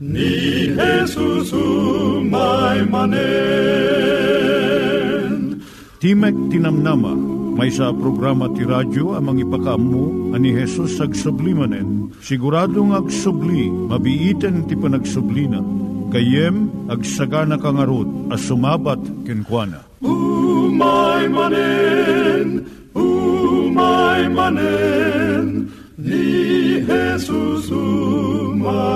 ni Jesus umay manen. Timek Tinamnama, may sa programa ti radyo amang ipakaammo ani Hesus ag sublimanen. Siguradong ag subli, mabiiten ti panagsublina. Kayem ag sagana kangarot as sumabat kenkwana. Umay manen, umay manen, ni Jesus umay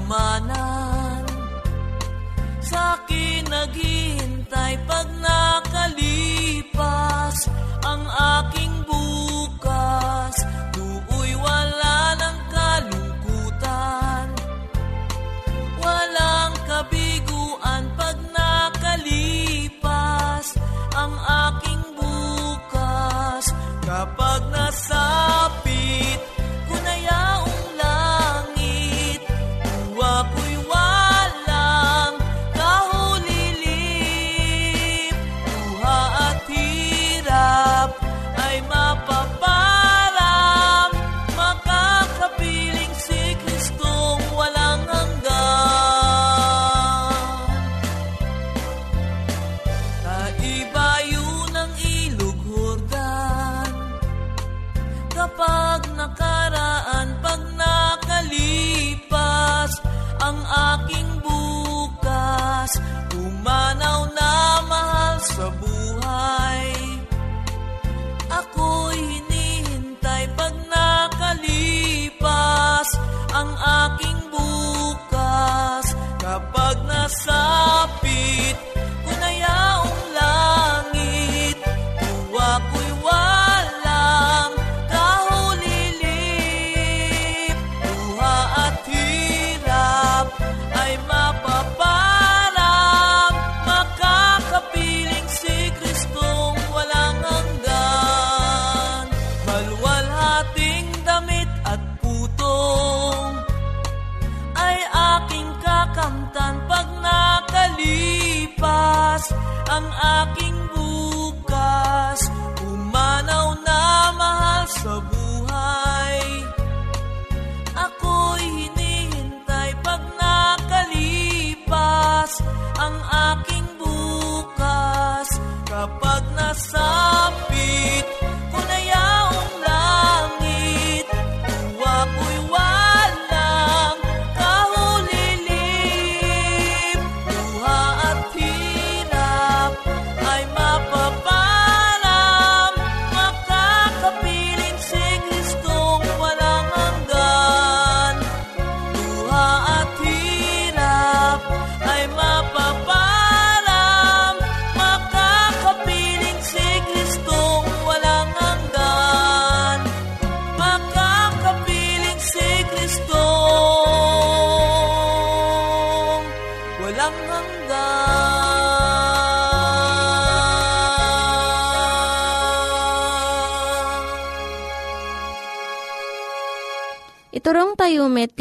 Kayamanan Sa akin naghihintay pag nakalipas Ang aking bukas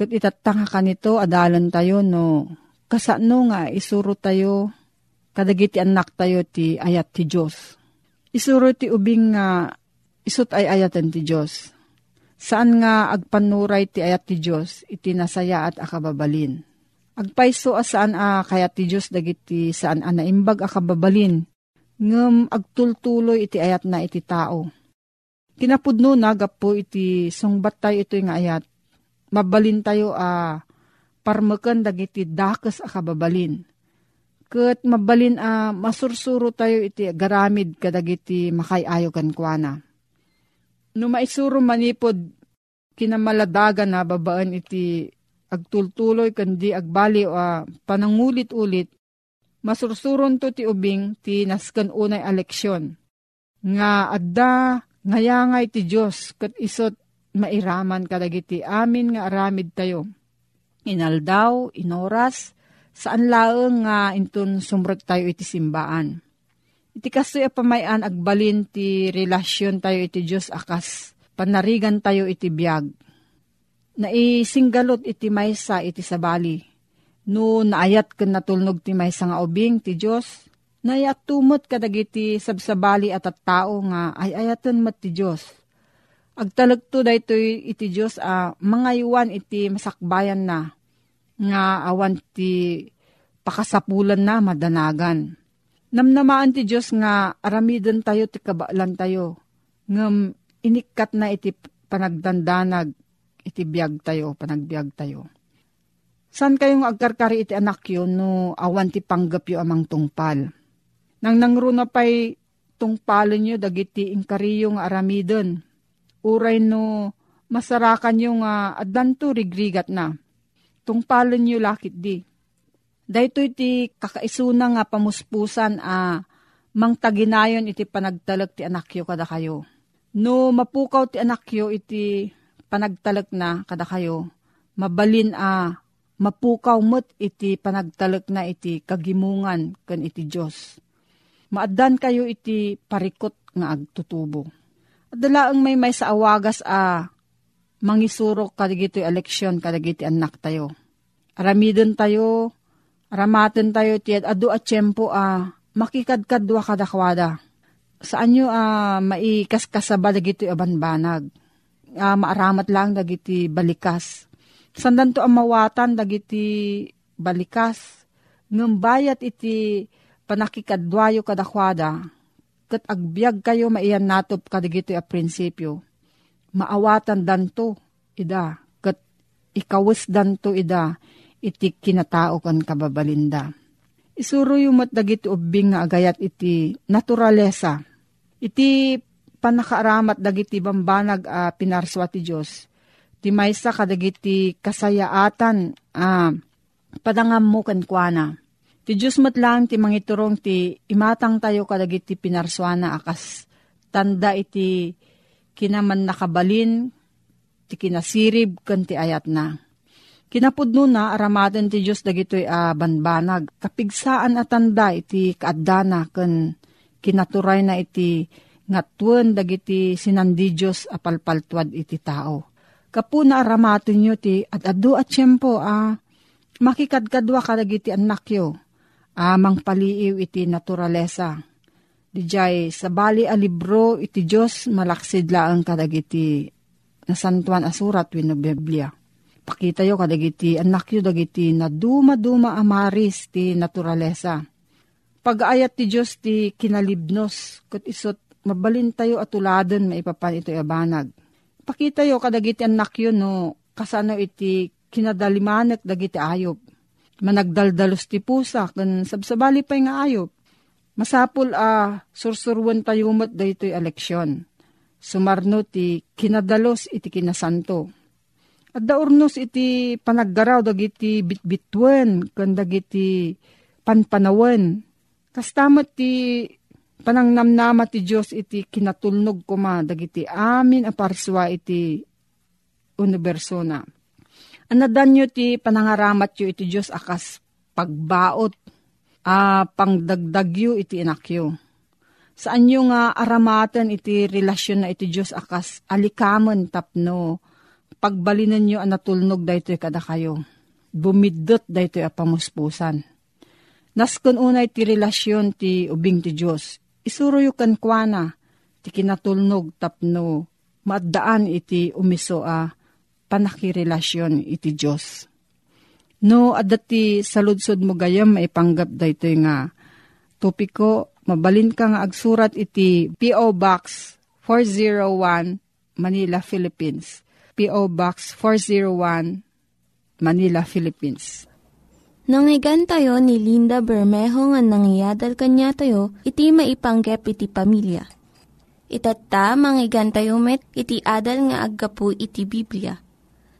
Kat itatanga ka nito, adalan tayo no, kasano nga isuro tayo, kadagiti anak tayo ti ayat ti Diyos. Isuro ti ubing nga isut ay ayatan ti Diyos. Saan nga agpanuray ti ayat ti Diyos, iti nasaya at akababalin Agpaiso asaan a kaya ti Diyos dagiti saan a naimbag akababalin. Ngem agtultuloy iti ayat na iti tao. Kinapudno na gapo iti sungbat tayo ito nga ayat. Mabalin tayo a parmeken dagiti dakes akababalin. Ket mabalin a masursuro tayo iti garamid kadagiti makayayo kan kuana. No maisuro manipod kinamaladagan na babaan iti agtultuloy kandi agbali o uh, panangulit-ulit, masursuron to ti ubing ti naskan unay aleksyon. Nga adda ngayangay ti Diyos kat isot mairaman kadagiti amin nga aramid tayo. Inaldaw, inoras, saan laeng nga intun sumrek tayo iti simbaan. Iti kastoy pamayan agbalin ti relasyon tayo iti Diyos akas panarigan tayo iti biyag na isinggalot iti maysa iti sabali. No naayat ken natulnog ti maysa nga ubing ti Dios, nayat tumot kadagiti sabsabali at at tao nga ay ayaton mat ti Dios. Agtalagto daytoy iti Dios a uh, mga iwan iti masakbayan na nga awan ti pakasapulan na madanagan. Namnamaan ti Dios nga aramidon tayo ti kabaalan tayo. Ngem inikat na iti panagdandanag iti biyag tayo, panagbiag tayo. San kayong agkarkari iti anak yun no awan ti panggap yu amang tungpal? Nang nangruna pa'y tungpalin nyo dagiti inkariyo nga aramidon. Uray no masarakan yung uh, adanto rigrigat na. Tungpalin nyo lakit di. Dahito iti kakaisuna nga pamuspusan a uh, mang taginayon iti panagtalag ti anakyo kada kayo. No mapukaw ti anakyo iti panagtalak na kada kayo, mabalin a mapukaw mo't iti panagtalak na iti kagimungan kan iti Diyos. Maadan kayo iti parikot nga agtutubo. Dalaang may may sa awagas a mangisurok kadigito eleksyon kadigiti anak tayo. Aramidon tayo, aramaten tayo ti adu at tiyempo a makikadkadwa kadakwada. Saan nyo a maikaskasaba dagito abanbanag uh, maaramat lang dagiti balikas. Sandan to ang mawatan dagiti balikas. Ngem bayat iti panakikadwayo kadakwada. Kat agbyag kayo maiyan natop kadagiti a prinsipyo. Maawatan danto ida. Kat ikawis danto ida iti kinatao kan kababalinda. Isuro yung mat dagiti ubing nga agayat iti naturalesa. Iti panakaaramat dagiti bambanag a uh, pinarswa ti Diyos. Ti maysa kadagiti kasayaatan a uh, padangam mo kankwana. Ti Diyos matlang ti mangiturong ti imatang tayo kadagiti pinarswana akas tanda iti kinaman nakabalin ti kinasirib kan ti ayat na. Kinapudno na aramadan ti Diyos dagitoy a uh, banbanag. Kapigsaan at tanda iti kaadana kan kinaturay na iti nga tuwan dagiti sinandi Diyos apalpaltuad iti tao. Kapuna aramato nyo ti at adu at tiyempo ah, makikadkadwa ka dagiti anak yo, amang paliiw iti naturalesa. Dijay sa bali a libro iti Diyos malaksid laang kadagiti nasantuan asurat wino Biblia. Pakita yo kadagiti anak yo dagiti na duma-duma amaris ti naturalesa. Pag-ayat ti Diyos ti kinalibnos, kat isot mabalin tayo at uladan maipapan ito abanag. Pakita yo kadagiti anak yun no, kasano iti kinadalimanek dagiti ayop. Managdaldalos ti pusa, kan sabsabali pa nga ayop. Masapul a uh, sursurwan tayo mat daytoy eleksyon. Sumarno ti kinadalos iti kinasanto. At daurnos iti panaggaraw dagiti bitbitwen ken dagiti panpanawen. Kastamat ti panangnamnama ti Dios iti kinatulnog kuma dagiti amin a parswa iti universo na. Anadan nyo ti panangaramat yo iti Diyos akas pagbaot a pangdagdagyo iti inakyo. Saan nyo nga aramaten iti relasyon na iti Diyos akas alikaman tapno pagbalinan nyo ang natulnog daytoy kada kayo. Bumidot daytoy a pamuspusan. Naskon unay ti relasyon ti ubing ti Diyos. Isuro yu kan kwa ti kinatulnog tapno maddaan iti umiso a panakirelasyon iti Diyos. No, adati saludsod mo gayam maipanggap da ito nga topiko, mabalin ka nga agsurat iti P.O. Box 401 Manila, Philippines. P.O. Box 401 Manila, Philippines. Nangyigan tayo ni Linda Bermejo nga nangyadal kanya tayo, iti maipanggep iti pamilya. Itatta, manggigan tayo met, iti adal nga aggapu iti Biblia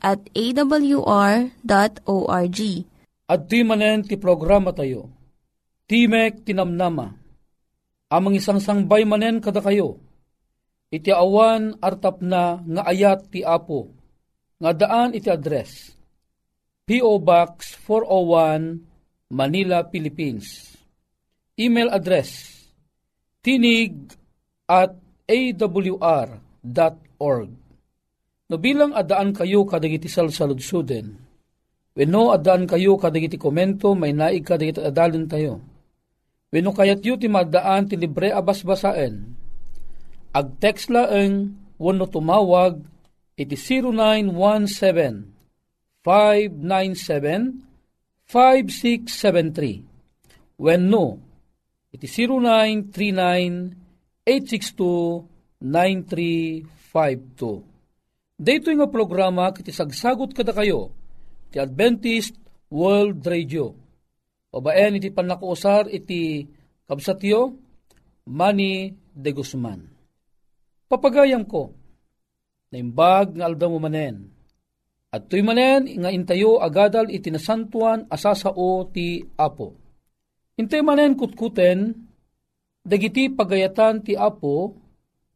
at awr.org. At di manen ti programa tayo, Timek Tinamnama, amang isang sangbay manen kada kayo, iti awan artap na nga ayat ti Apo, nga daan iti address, P.O. Box 401, Manila, Philippines. Email address, tinig at awr.org. No bilang adaan kayo kadagiti salsaludsuden, wenno adaan kayo kadagiti komento, may naig kadagiti adalin tayo. Wenno kayat yu ti madaan ti libre abasbasaen. Ag text laeng wenno tumawag iti 0917 597 5673 wenno iti 0939 862 9352 Dito nga programa kiti sagsagot kada kayo ti Adventist World Radio. Pabaen iti panakuusar iti kabsatyo Manny de Guzman. Papagayam ko, naimbag nga aldaw manen. At tuy manen nga intayo agadal iti nasantuan asasao ti Apo. Intay manen kutkuten, dagiti pagayatan ti Apo,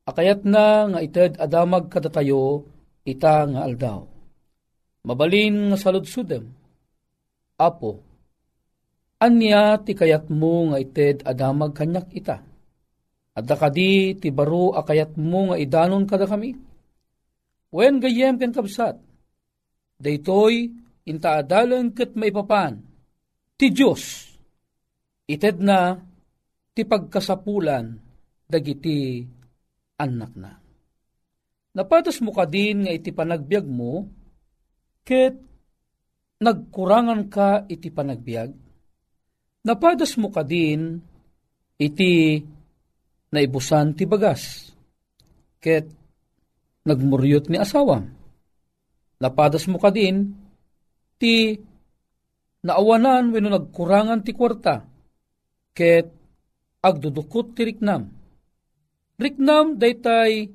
akayat na nga ited adamag kadatayo ita nga aldaw. Mabalin nga saludsudem. Apo, anya ti kayat mo nga ited adamag kanyak ita. Adda kadi ti baro akayat mo nga idanon kada kami. Wen gayem ken kabsat. Daytoy inta adalan ket maipapan. Ti Dios ited na ti pagkasapulan dagiti anak na. Napatos mo ka din nga iti panagbiag mo, ket nagkurangan ka iti panagbiag. Napatos mo ka din iti naibusan ti bagas, ket nagmuryot ni asawam. Napadas mo ka din ti naawanan wenno nagkurangan ti kwarta, ket agdudukot ti riknam. Riknam daytay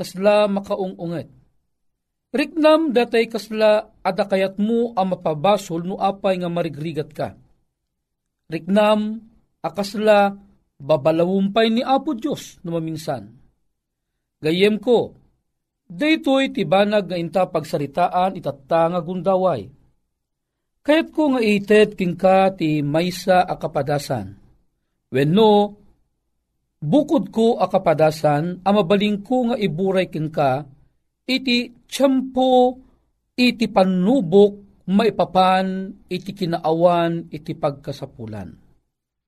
kasla makaungunget. Riknam datay kasla adakayat mo ang mapabasol no apay nga marigrigat ka. Riknam akasla babalawumpay ni Apo Diyos no maminsan. Gayem ko, daytoy tibanag nga inta pagsaritaan itatta nga gundaway. Kayat ko nga ited king ka ti maysa akapadasan. Wenno, Bukod ko akapadasan, amabaling ko nga iburay kin ka, iti tiyempo, iti panubok, maipapan, iti kinaawan, iti pagkasapulan.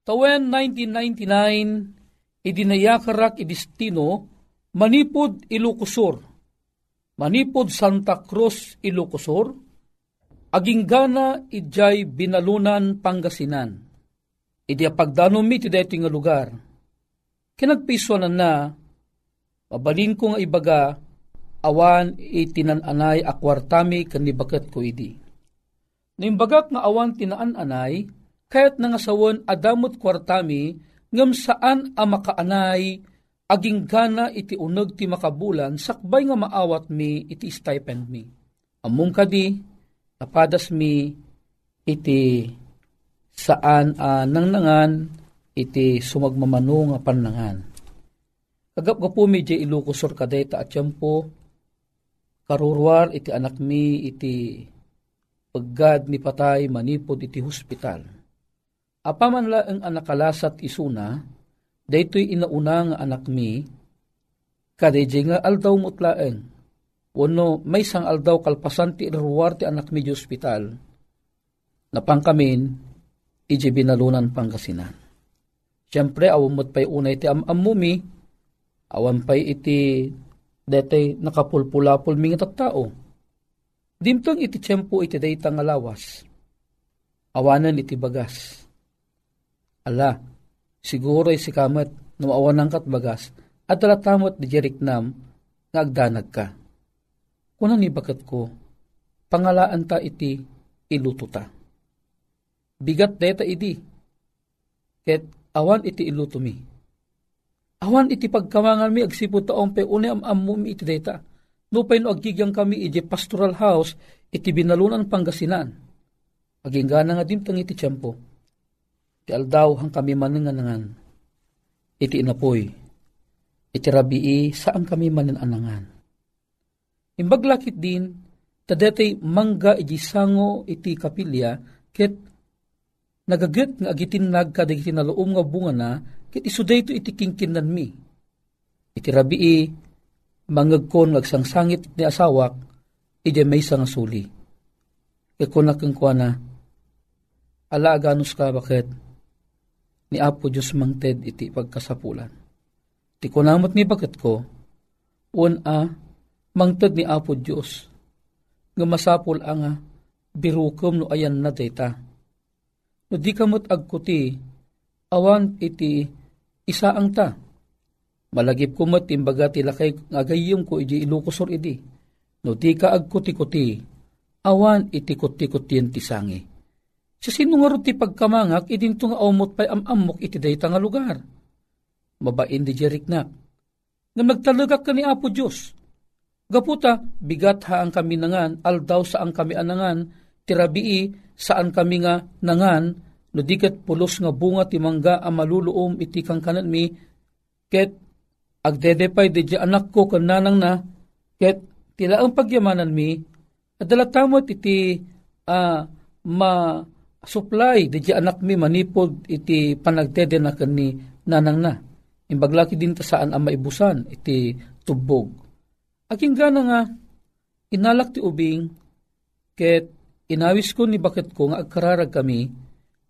Tawen 1999, idinayakarak idistino, manipod Ilocosur, manipod Santa Cruz Ilocosur, aging gana idjay binalunan Pangasinan. Idi pagdanom mi ti deti nga lugar. Kinagpiswanan na, mabalin ko nga ibaga, awan itinananay akwartami kanibakat ko idi. Nimbagak nga awan tinaan-anay, kayat nga sawon adamot kwartami, ngam saan a makaanay, aging gana iti uneg ti makabulan, sakbay nga maawat mi iti stipend mi. Among kadi, napadas mi iti saan uh, nangnangan iti sumagmamano nga nga po medyo ilukusor kadeta at po karurwar iti anak mi iti paggad ni patay manipod iti hospital. Apaman la ang anakalasat isuna, daytoy inauna nga anak mi, kadayjay nga aldaw mutlaeng, wano may sang aldaw kalpasan ti ruwar ti anak mi di hospital, napangkamin, iji binalunan Pangasinan. Siyempre, awamot pa'y unay iti amamumi, awan pa'y iti detay nakapulpulapul mingat at tao. Dimtong iti tiyempo iti dayta nga lawas. Awanan iti bagas. Ala, siguro si kamat no awanan kat bagas at talatamot di jeriknam nga agdanag ka. Kunan ni bakat ko, pangalaan ta iti iluto ta bigat deta idi. Ket awan iti iluto mi. Awan iti pagkamangan mi agsipo taong pe une am ammo mi iti deta. Nupay no agigyang kami iti pastoral house iti binalunan Pangasinan. Aging gana nga dimtang iti tiyempo. Iti aldaw hang kami mananganangan. Iti inapoy. Iti rabii saan kami mananangan. Imbaglakit din, tadetay mangga iti sango iti kapilya, ket nagaget nga agitin nagkadigiti na loom nga bunga na, kit iso ito iti kingkinan mi. Iti rabii, mangagkon ngagsangsangit ni asawak, iti may nga suli. Ikunak ang kwa na, ala aganos ka bakit, ni Apo Diyos mangted iti pagkasapulan. Ti kunamot ni bakit ko, un a, mangted ni Apo Diyos, nga masapul ang birukom no ayan na data No di kamot agkuti, awan iti isa ang ta. Malagip kumot imbaga tilakay ngagayom ko iti ilukusor idi. No di ka agkuti-kuti, awan iti kuti-kutiyan ti sangi. Sa sinungaro ti pagkamangak, idinto nga umot pa'y amamok iti dayta nga lugar. Mabain di jeriknak. Nga magtalagak ka ni Apo Diyos. Gaputa, bigat ha ang kami nangan, aldaw sa ang kami anangan, tirabii saan kami nga nangan, no dikat pulos nga bunga ti mangga a maluluom iti kang mi, ket agdedepay di anak ko kananang na, ket tila ang pagyamanan mi, at dalatamot iti uh, ma supply di anak mi manipod iti panagdede na kani nanang na. Imbaglaki din ta saan ang maibusan iti tubog. Aking gana nga, inalak ti ubing, ket Inawis ko ni bakit ko nga agkararag kami,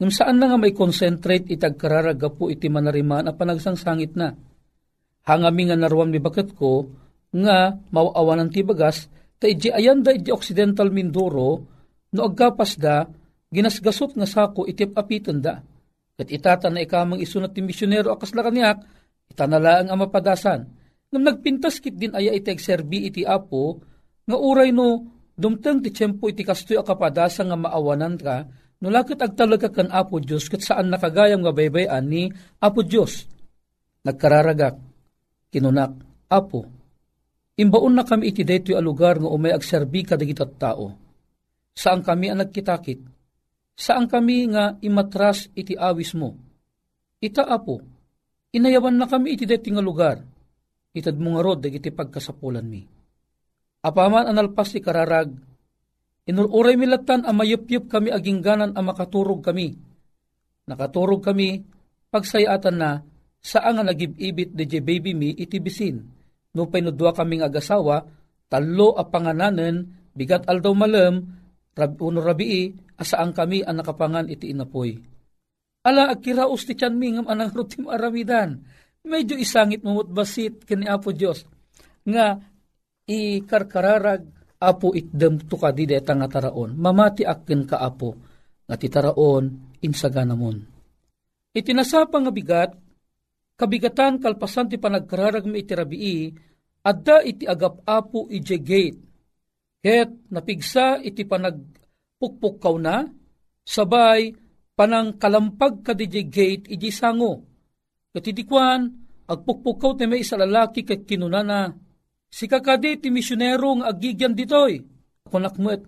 ngam saan na nga may concentrate itag kararaga po iti manariman a panagsangsangit na. Hangami nga naruan mi bakit ko, nga mawawanan ti bagas, ta iji ayan iji Occidental Mindoro, no agkapas da, ginasgasot nga sako iti apitan da. Kat itata na ikamang isunat ti misyonero akas na kaniyak, itanala ang amapadasan. Ngam nagpintas kit din aya iti serbi iti apo, nga uray no Dumtang ti tiyempo iti kastoy akapadasa nga maawanan ka, nulakit agtalaga kan Apo Diyos kat saan nakagayam nga baybayan ni Apo Diyos. Nagkararagak, kinunak, Apo, imbaon na kami iti daytoy a lugar nga umay agserbi kadagitat tao. Saan kami ang nagkitakit? Saan kami nga imatras iti awis mo? Ita Apo, inayawan na kami iti daytoy nga lugar. Itad mo nga rod dagiti pagkasapulan mi Apaman analpas ti kararag, inururay milatan ang mayupyup kami agingganan ang makaturog kami. Nakaturog kami, pagsayatan na, saan nga nagibibit de baby mi itibisin. No painudwa kaming agasawa, talo a pangananen, bigat aldaw malam, rab, uno rabii, asaan kami ang nakapangan iti inapoy. Ala, agkiraos ti tiyan mi ngam anang rutim aramidan. Medyo isangit mamut basit kini Apo Diyos. Nga, ikarkararag apo itdem to ka di deta nga taraon, mamati akin ka apo, nga ti taraon insaganamon. Itinasapa nga bigat, kabigatan kalpasan ti panagkararag mi iti rabii, adda iti agap apo ije gate. Ket napigsa iti panagpukpukaw na, sabay panang kalampag ka di gate iji sango. Katidikwan, agpukpukaw ti may isa lalaki ket kinunana, si kakadi ti misyonero nga agigyan ditoy. Kunakmet,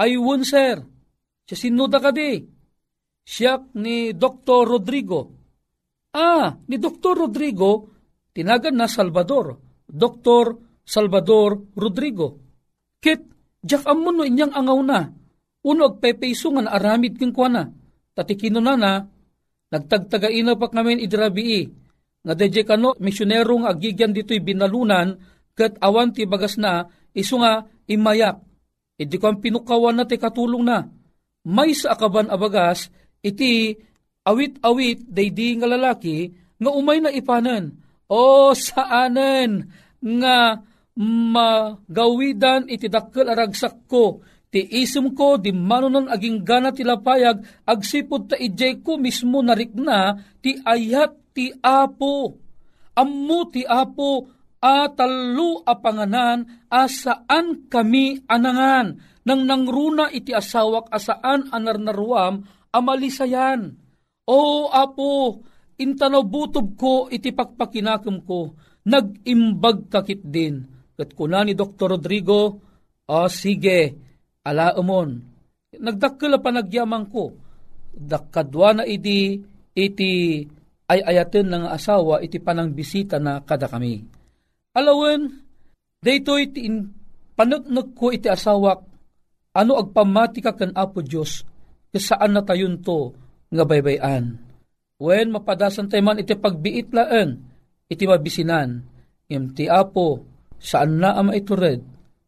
ayun sir, siya sinuda kadi. Siya ni Dr. Rodrigo. Ah, ni Dr. Rodrigo, tinagan na Salvador. Dr. Salvador Rodrigo. Kit, jak amon no inyang angaw na. Uno agpepeso nga aramid king kwa na. Tatikino na na, nagtagtagaina pa kami idrabii. Nga deje kano, misyonero agigyan dito'y binalunan, kat awan ti bagas na, iso nga imayak. Idi ko ang pinukawan na ti katulong na. May sa akaban abagas, iti awit-awit daydi nga lalaki, nga umay na ipanan. O saanen nga magawidan iti dakkel aragsak ko, ti isem ko di manunan aging gana ti lapayag, agsipod ta ijay ko mismo narikna, ti ayat ti apo. Ammo ti apo atalu apanganan asaan kami anangan nang nangruna iti asawak asaan anarnaruam amalisayan. O apo, intano butob ko iti pakpakinakam ko, nag-imbag kakit din. Kat kuna ni Dr. Rodrigo, o sige, ala umon. Nagdakkala pa nagyamang ko. Dakkadwa na iti, iti ay ayaten ng asawa, iti panang bisita na kada kami. Alawen, dayto iti in, panagnog ko iti asawak, ano agpamati ka kan Apo Diyos, kasaan na tayon to, nga baybayan. When mapadasan tayo man iti pagbiit laan, iti mabisinan, im ti Apo, saan na ama ito red,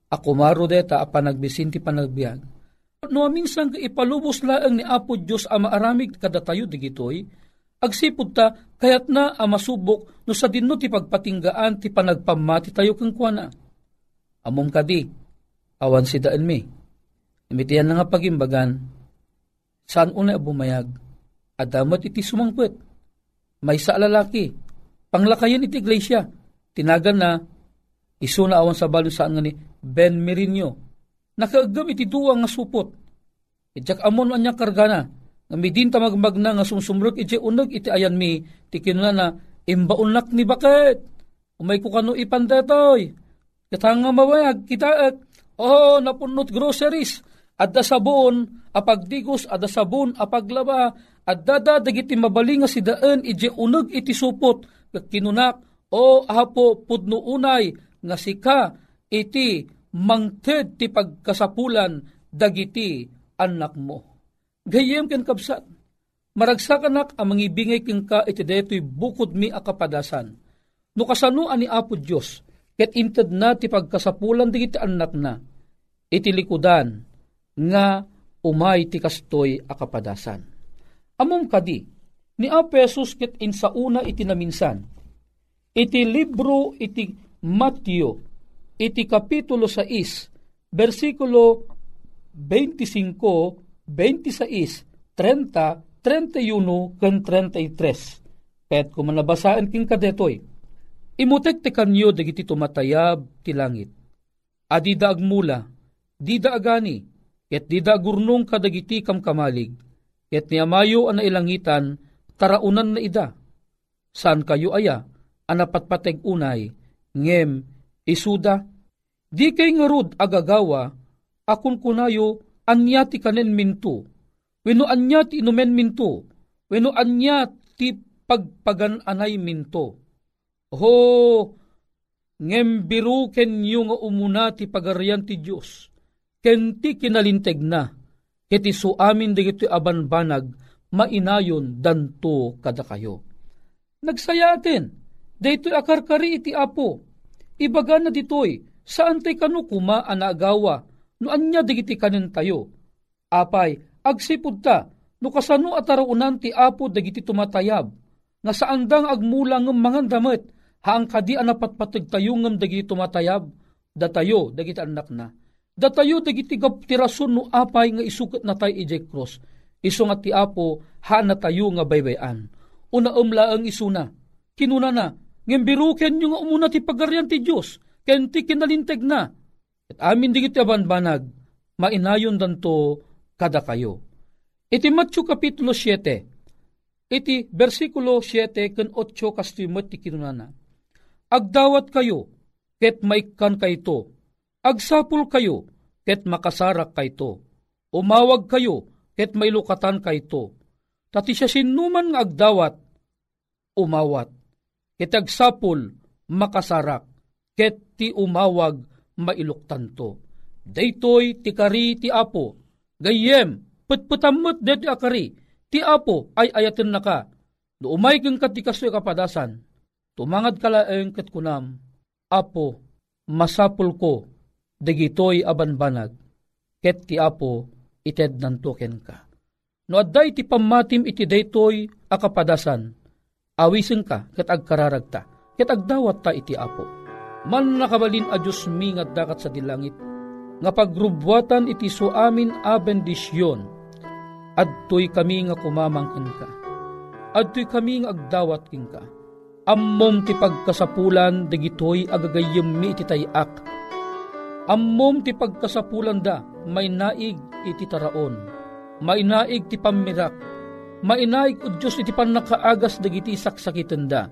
ako maro deta a panagbisin ti panagbiag. No minsan ipalubos laang ni Apo Diyos ama aramig kada tayo digitoy, agsipod ta kayat na a masubok no sa dinno ti pagpatinggaan ti panagpamati tayo kang kuana. Amom kadi, awan si daan mi. Imitiyan na nga pagimbagan, saan una bumayag, adamat iti sumangpet. May sa lalaki, panglakayan iti iglesia, tinagan na, iso na awan sa balo saan nga ni Ben Merino. Nakaagam iti duwa nga supot. Ijak amon anya kargana, nga midin tamagmag na nga sumsumrot iti unag iti ayan mi, ti kinuna na, imbaunak ni bakit? Umay ko kano ipandetoy. Katanga mawayag, kita at, oh, napunot groceries, adda sabon, apagdigos, adda sabon, apaglaba, adda da dagiti mabalinga si daan, ije unag iti supot, kinunak, o hapo pudno unay, nga sika, iti mangted ti pagkasapulan, dagiti anak mo. Gayem ken kapsat, maragsakanak ang mangibingay ken ka iti detoy bukod mi akapadasan. No kasano ani Apo Dios ket inted na ti pagkasapulan digiti anak na, iti likudan, nga umay ti kastoy akapadasan. Amom kadi, ni Apesos ket insauna iti naminsan, iti libro iti Matthew, iti kapitulo 6, versikulo 25, 26, 30, 31, kan 33. Ket kung manabasaan king kadetoy, imutek te kanyo dagiti tumatayab ti langit. Adi da agmula, di da agani, ket di da gurnong kadagiti kam kamalig, ket ni amayo ang nailangitan, taraunan na ida. Saan kayo aya, anapatpateg unay, ngem, isuda, di kay ngarud agagawa, akun kunayo, anya ti kanen minto, Weno anya ti inumen minto, weno anya ti pagpagan anay minto. Ho, ngembiru ken yu nga umuna ti pagarian ti Diyos, ken ti kinalinteg na, iti suamin digiti abanbanag, mainayon danto kada kayo. Nagsayaten, daytoy akarkari iti apo, ibaga na ditoy, saan tay kanu kuma anagawa, no anya digiti kanin tayo. Apay, agsipud ta, no kasano atarunan ti apo dagiti tumatayab, nga saandang agmulang ng mga damit, haang kadi anapatpatag tayo ngam dagiti tumatayab, datayo dagiti anak na. Datayo dagiti tirason no apay nga isukat na tayo ijay cross. Iso nga ti apo ha na tayo nga baybayan. Una umla ang isuna. Kinuna na. Ngimbiruken nyo nga umuna ti pagaryan ti Diyos. Kenti kinalinteg na. At amin digiti abanbanag. Mainayon danto kada kayo. Iti Matthew Kapitulo 7. Iti versikulo 7 ken 8 kastimot ti kinunana. Agdawat kayo, ket maikan kayto. Agsapul kayo, ket makasarak kayto. Umawag kayo, ket mailukatan kayto. Tati siya sinuman nga agdawat, umawat. Ket agsapul, makasarak, ket ti umawag, mailuktanto. Daytoy ti kari ti apo, gayem, putputamot det ti akari, ti apo ay ayaten na ka. No umay kang katikasoy kapadasan, tumangad kalaeng ket kunam, apo, masapul ko, dagitoy abanbanag, ket ti apo, ited nantuken ka. No adday ti pamatim iti daytoy akapadasan, awisen ka, ket agkararagta, ket agdawat ta iti apo. Man nakabalin a Diyos mi nga dakat sa dilangit, nga pagrubwatan iti so amin a bendisyon, adtoy kami nga kumamangkin ka. Adtoy kami nga agdawat king ka. Ammom ti pagkasapulan dagitoy agagayem mi iti tayak. Ammom ti pagkasapulan da may naig iti taraon. May naig ti pamirak. May naig o Diyos iti panakaagas dagiti saksakiten da.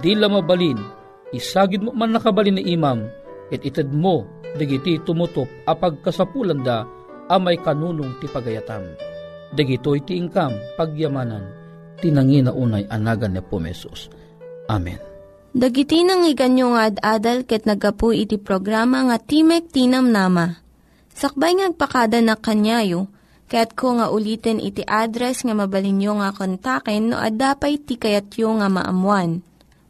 Di la mabalin, isagid mo man nakabalin ni imam, it ited mo dagiti tumutop apag kasapulan da amay kanunong ti pagayatam. Dagitoy ti ingkam pagyamanan tinangina unay anagan ni Pumesos. Amen. Dagiti nang iganyo nga ad-adal ket nagapu iti programa nga Timek Tinam Nama. Sakbay ngagpakada na kanyayo, ket ko nga ulitin iti address nga mabalinyo nga kontaken no ad-dapay tikayatyo nga maamuan.